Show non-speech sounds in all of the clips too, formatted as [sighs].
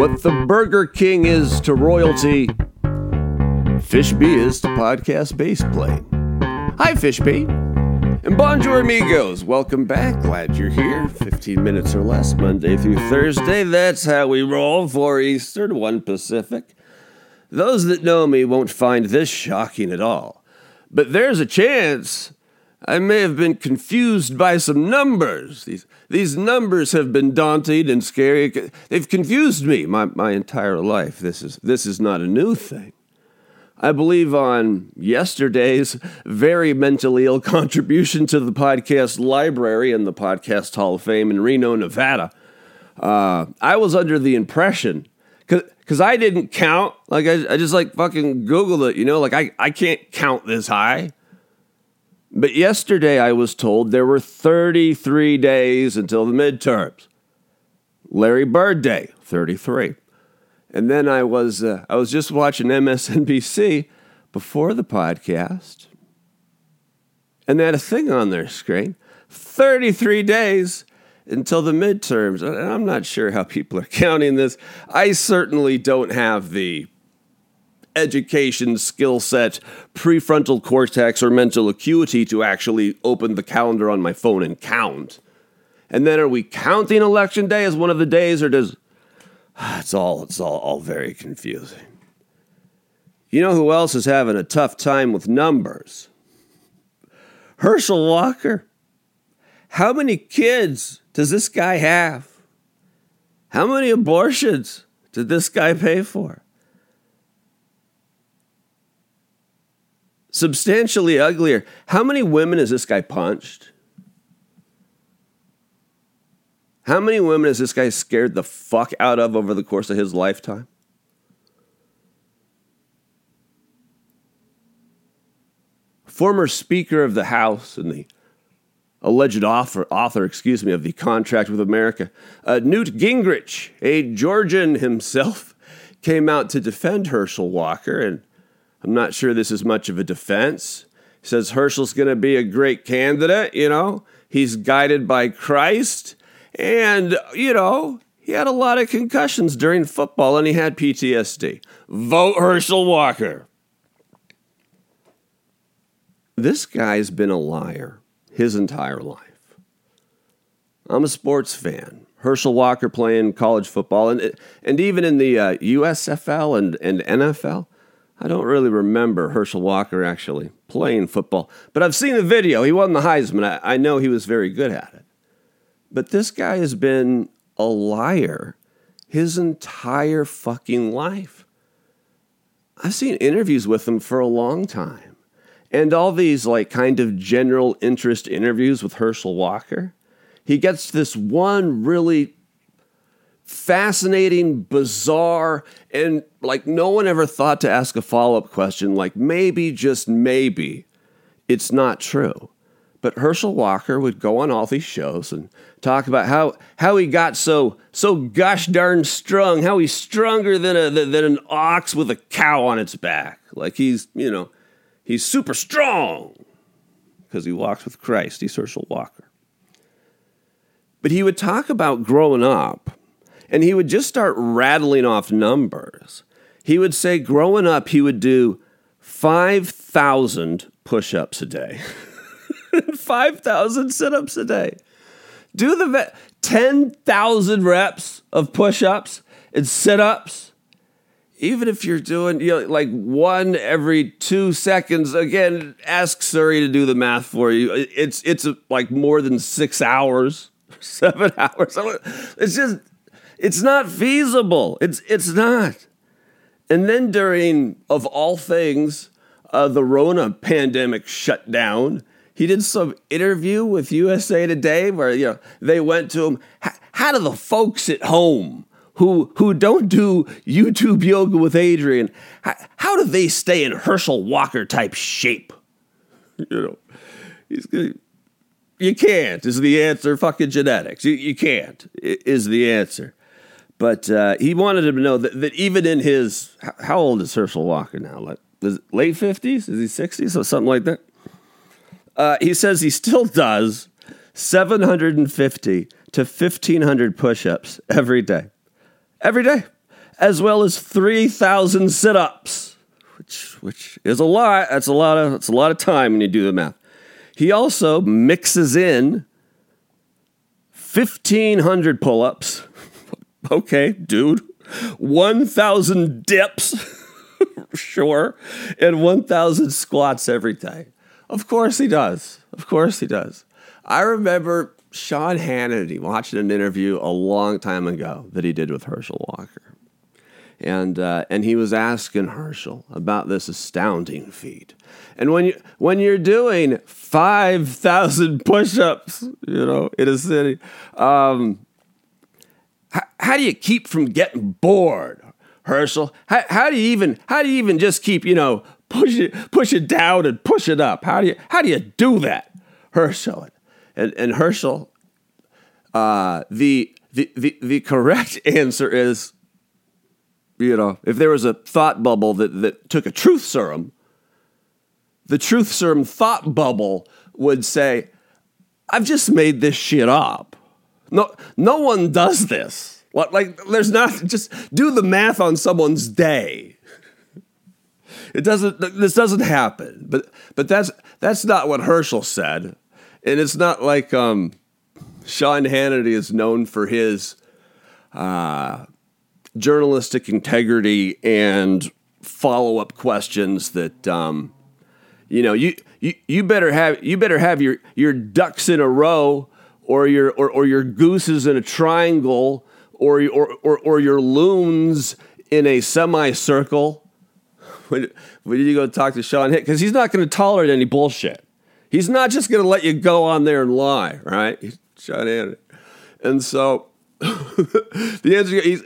What the Burger King is to royalty, Fish B is to podcast base plane. Hi, Fish B. And bonjour, amigos. Welcome back. Glad you're here. 15 minutes or less, Monday through Thursday. That's how we roll. 4 Eastern, 1 Pacific. Those that know me won't find this shocking at all. But there's a chance I may have been confused by some numbers. These, these numbers have been daunting and scary. They've confused me my, my entire life. This is, this is not a new thing. I believe on yesterday's very mentally ill [laughs] contribution to the podcast library and the Podcast Hall of Fame in Reno, Nevada. Uh, I was under the impression, because I didn't count, like I, I just like fucking Googled it, you know, like I, I can't count this high. But yesterday I was told there were 33 days until the midterms. Larry Bird Day, 33. And then I was uh, I was just watching MSNBC before the podcast. And they had a thing on their screen. 33 days until the midterms. I'm not sure how people are [laughs] counting this. I certainly don't have the education, skill set, prefrontal cortex, or mental acuity to actually open the calendar on my phone and count. And then are we counting election day as one of the days, or does [sighs] it's all it's all, all very confusing. You know who else is having a tough time with numbers? Herschel Walker. How many kids does this guy have? How many abortions did this guy pay for? Substantially uglier. How many women has this guy punched? How many women has this guy scared the fuck out of over the course of his lifetime? Former Speaker of the House and the alleged author, author excuse me, of the Contract with America, uh, Newt Gingrich, a Georgian himself, [laughs] came out to defend Herschel Walker and I'm not sure this is much of a defense. He says Herschel's going to be a great candidate, you know. He's guided by Christ. And, you know, he had a lot of concussions during football and he had PTSD. Vote Herschel Walker. This guy's been a liar his entire life. I'm a sports fan. Herschel Walker playing college football and, and even in the uh, USFL and, and NFL. I don't really remember Herschel Walker actually playing football, but I've seen the video. He won the Heisman. I, I know he was very good at it. But this guy has been a liar his entire fucking life. I've seen interviews with him for a long time. And all these, like, kind of general interest interviews with Herschel Walker, he gets this one really fascinating, bizarre, and like no one ever thought to ask a follow up question like maybe, just maybe, it's not true. But Herschel Walker would go on all these shows and talk about how, how he got so so gosh darn strung, how he's stronger than a than an ox with a cow on its back. Like he's you know he's super strong because he walks with Christ. He's Herschel Walker. But he would talk about growing up and he would just start rattling off numbers. He would say, growing up, he would do 5,000 push ups a day, [laughs] 5,000 sit ups a day. Do the ve- 10,000 reps of push ups and sit ups. Even if you're doing you know, like one every two seconds, again, ask Siri to do the math for you. It's it's like more than six hours, [laughs] seven hours. It's just it's not feasible. It's it's not. And then during, of all things, uh, the Rona pandemic shut down. He did some interview with USA Today where you know they went to him. How do the folks at home who who don't do YouTube yoga with Adriene? how, how do they stay in Herschel Walker type shape? You know, he's you can't is the answer. Fucking genetics. You, you can't is the answer. But uh, he wanted him to know that, that even in his how old is Herschel Walker now? Like late fifties? Is he sixties or something like that? Uh, he says he still does seven hundred and fifty to fifteen hundred push-ups every day, every day. as well as 3,000 sit ups, which, which is a lot. That's a lot of, that's a lot of time when you do the math. He also mixes in 1,500 pull ups. Okay, dude. 1,000 dips. [laughs] sure. And 1,000 squats every day. Of course he does. Of course he does. I remember Sean Hannity watching an interview a long time ago that he did with Herschel Walker. And, uh, and he was asking Herschel about this astounding feat. And when, you, when you're doing 5,000 push ups, you know, in a city, um, how, do you keep from getting bored, Herschel? How, how do you even how do you even just keep you know push it push it down and push it up? How do you how do you do that, Herschel? And, and Herschel, uh, the, the the the correct [laughs] answer is, you know, if there was a thought bubble that that took a truth serum, the truth serum thought bubble would say, "I've just made this shit up." No, no one does this. What, like, there's not, just do the math on someone's day. It doesn't, this doesn't happen. But, but that's, that's not what Herschel said. And it's not like um, Sean Hannity is known for his uh, journalistic integrity and follow up questions that, um, you know, you, you, you better have, you better have your, your ducks in a row or your or, or your gooses in a triangle or, or, or, or your loons in a semicircle when, when you go talk to Sean Hick because he's not going to tolerate any bullshit. He's not just going to let you go on there and lie, right? Sean Hannity. And so [laughs] the answer he's,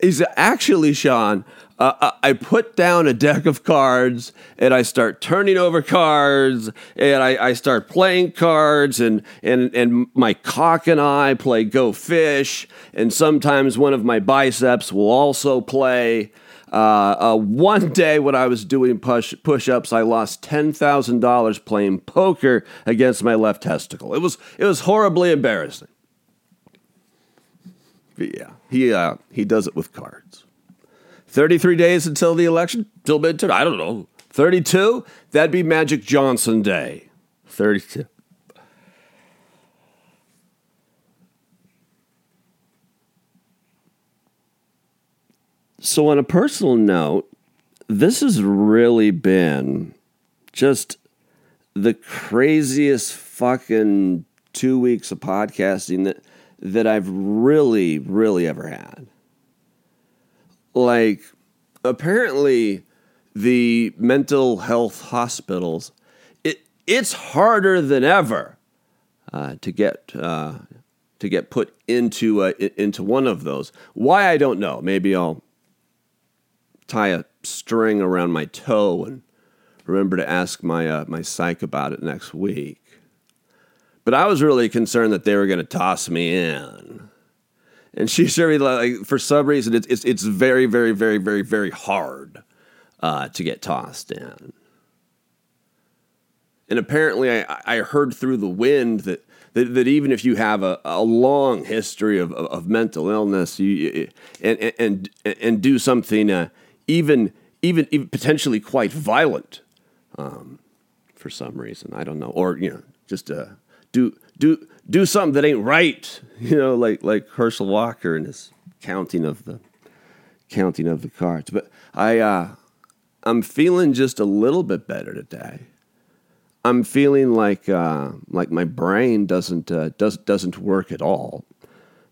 he's actually, Sean, uh, I put down a deck of cards and I start turning over cards and I, I, start playing cards and, and, and my cock and I play Go Fish and sometimes one of my biceps will also play. Uh, uh, one day when I was doing push push ups, I lost ten thousand dollars playing poker against my left testicle. It was it was horribly embarrassing. Yeah, he uh, he does it with cards. 33 days until the election, till midterm. I don't know. 32? That'd be Magic Johnson Day. 32. So, on a personal note, this has really been just the craziest fucking two weeks of podcasting that, that I've really, really ever had like apparently the mental health hospitals it it's harder than ever uh, to get uh, to get put into uh, into one of those. Why I don't know. Maybe I'll tie a string around my toe and remember to ask my uh, my psych about it next week. But I was really concerned that they were going to toss me in and she very like for some reason it's it's, it's very very very very very hard uh, to get tossed in. And apparently, I, I heard through the wind that, that, that even if you have a, a long history of, of, of mental illness, you and and and do something uh, even, even even potentially quite violent, um, for some reason I don't know, or you know just uh, do do do something that ain't right. [laughs] You know, like like Herschel Walker and his counting of the counting of the cards. But I uh, I'm feeling just a little bit better today. I'm feeling like uh, like my brain doesn't uh, does doesn't work at all.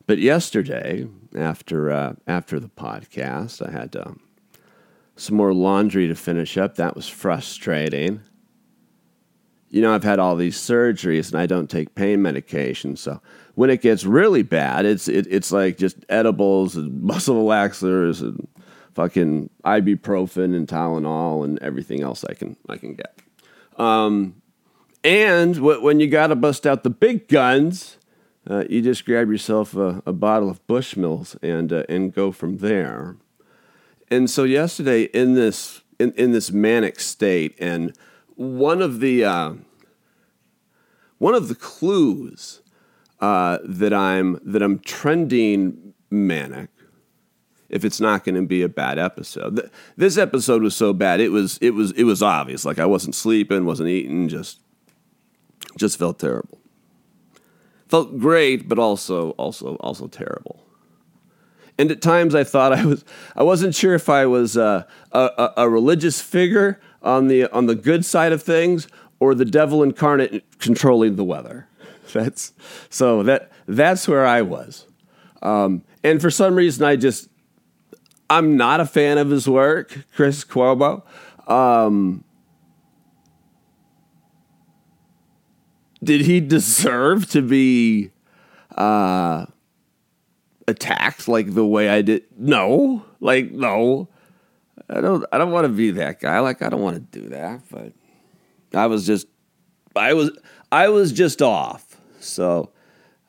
But yesterday, after uh, after the podcast, I had um, some more laundry to finish up. That was frustrating you know, I've had all these surgeries and I don't take pain medication. So when it gets really bad, it's it, it's like just edibles and [laughs] muscle relaxers and fucking ibuprofen and Tylenol and everything else I can I can get. Um, and when you got to bust out the big guns, uh, you just grab yourself a, a bottle of Bushmills and uh, and go from there. And so yesterday in this in, in this manic state and one of the uh, one of the clues uh, that I'm that I'm trending manic if it's not going to be a bad episode. This episode was so bad it was it was it was obvious. Like I wasn't sleeping, wasn't eating, just just felt terrible. Felt great, but also also also terrible. And at times I thought I was I wasn't sure if I was uh, a, a religious figure on the on the good side of things or the devil incarnate controlling the weather. [laughs] That's so that that's where I was. Um, and for some reason, I just I'm not a fan of his work, Chris Cuomo. Um, did he deserve to be uh, attacked like the way I did? No, like no. I don't. I don't want to be that guy. Like I don't want to do that. But I was just. I was. I was just off. So,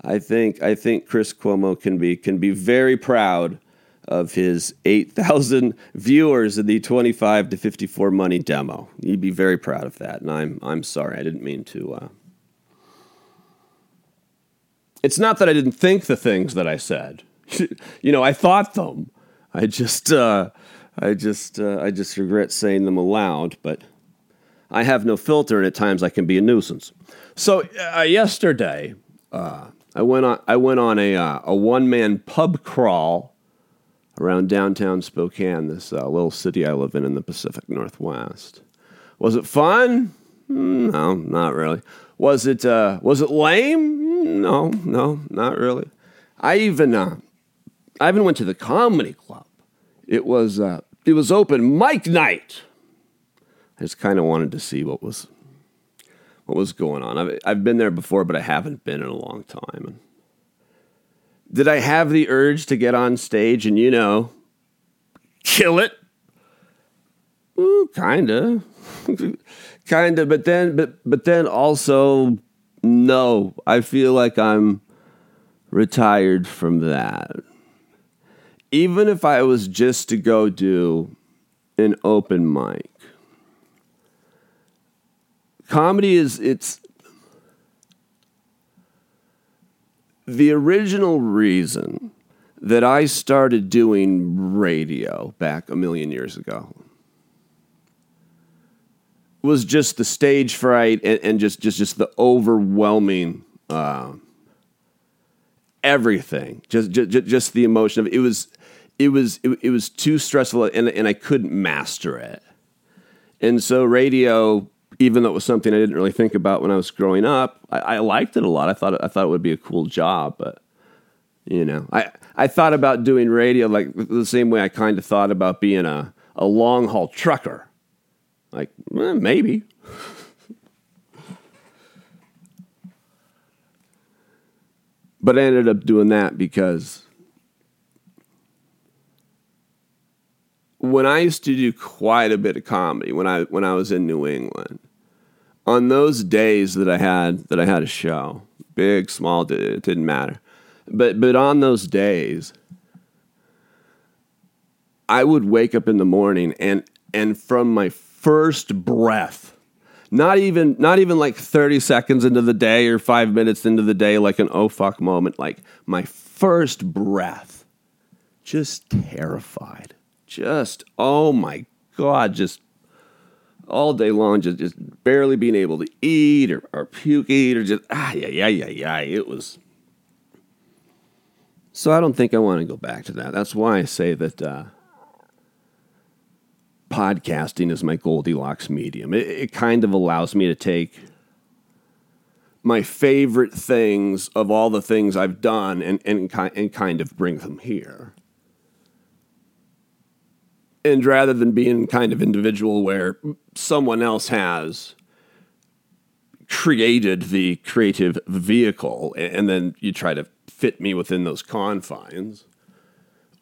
I think. I think Chris Cuomo can be can be very proud of his 8,000 [laughs] viewers in the 25 to 54 money demo. He'd be very proud of that. And I'm, I'm sorry, I didn't mean to. Uh... It's not that I didn't think the things that I said. [laughs] you know, I thought them. I just, uh, I just, uh, I just regret saying them aloud. But I have no filter, and at times I can be a nuisance. So uh, yesterday, uh, I went on, I went on a, uh, a one man pub crawl around downtown Spokane, this uh, little city I live in in the Pacific Northwest. Was it fun? Hmm, no, not really. Was it uh, was it lame? Hmm, no, no, not really. I even uh, I even went to the comedy club. It was it was open mic night. I just kind of wanted to see what was what was going on. I've I've been there before, but I haven't been in a long time. And did I have the urge to get on stage and, you know, kill it? Ooh, kinda. [laughs] kinda, but then but but then also no. I feel like I'm retired from that. Even if I was just to go do an open mic. Comedy is it's the original reason that I started doing radio back a million years ago was just the stage fright and, and just, just, just the overwhelming uh, everything, just, just, just the emotion of it. it was it was it, it was too stressful and, and I couldn't master it. And so radio even though it was something I didn't really think about when I was growing up, I, I liked it a lot. I thought I thought it would be a cool job, but you know, I I thought about doing radio like the same way I kind of thought about being a a long haul trucker. Like eh, maybe. [laughs] but I ended up doing that because when I used to do quite a bit of comedy when I when I was in New England, on those days that I had that I had a show, big, small, it didn't matter. But but on those days, I would wake up in the morning and and from my first breath, not even not even like 30 seconds into the day or 5 minutes into the day like an oh fuck moment, like my first breath, just terrified. Just oh my god, just all day long, just, just barely being able to eat or, or puke eat or just, ah, yeah, yeah, yeah, yeah. It was. So I don't think I want to go back to that. That's why I say that uh, podcasting is my Goldilocks medium. It, it kind of allows me to take my favorite things of all the things I've done and, and, and kind of bring them here and rather than being kind of individual where someone else has created the creative vehicle and then you try to fit me within those confines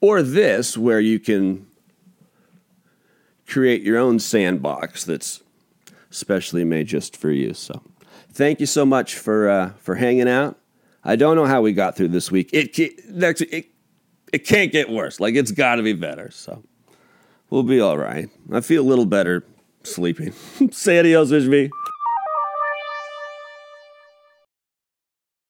or this where you can create your own sandbox that's specially made just for you. So thank you so much for uh, for hanging out. I don't know how we got through this week. It it, it can't get worse. Like it's got to be better. So We'll be all right. I feel a little better sleeping. [laughs] Say adios, Ishvi.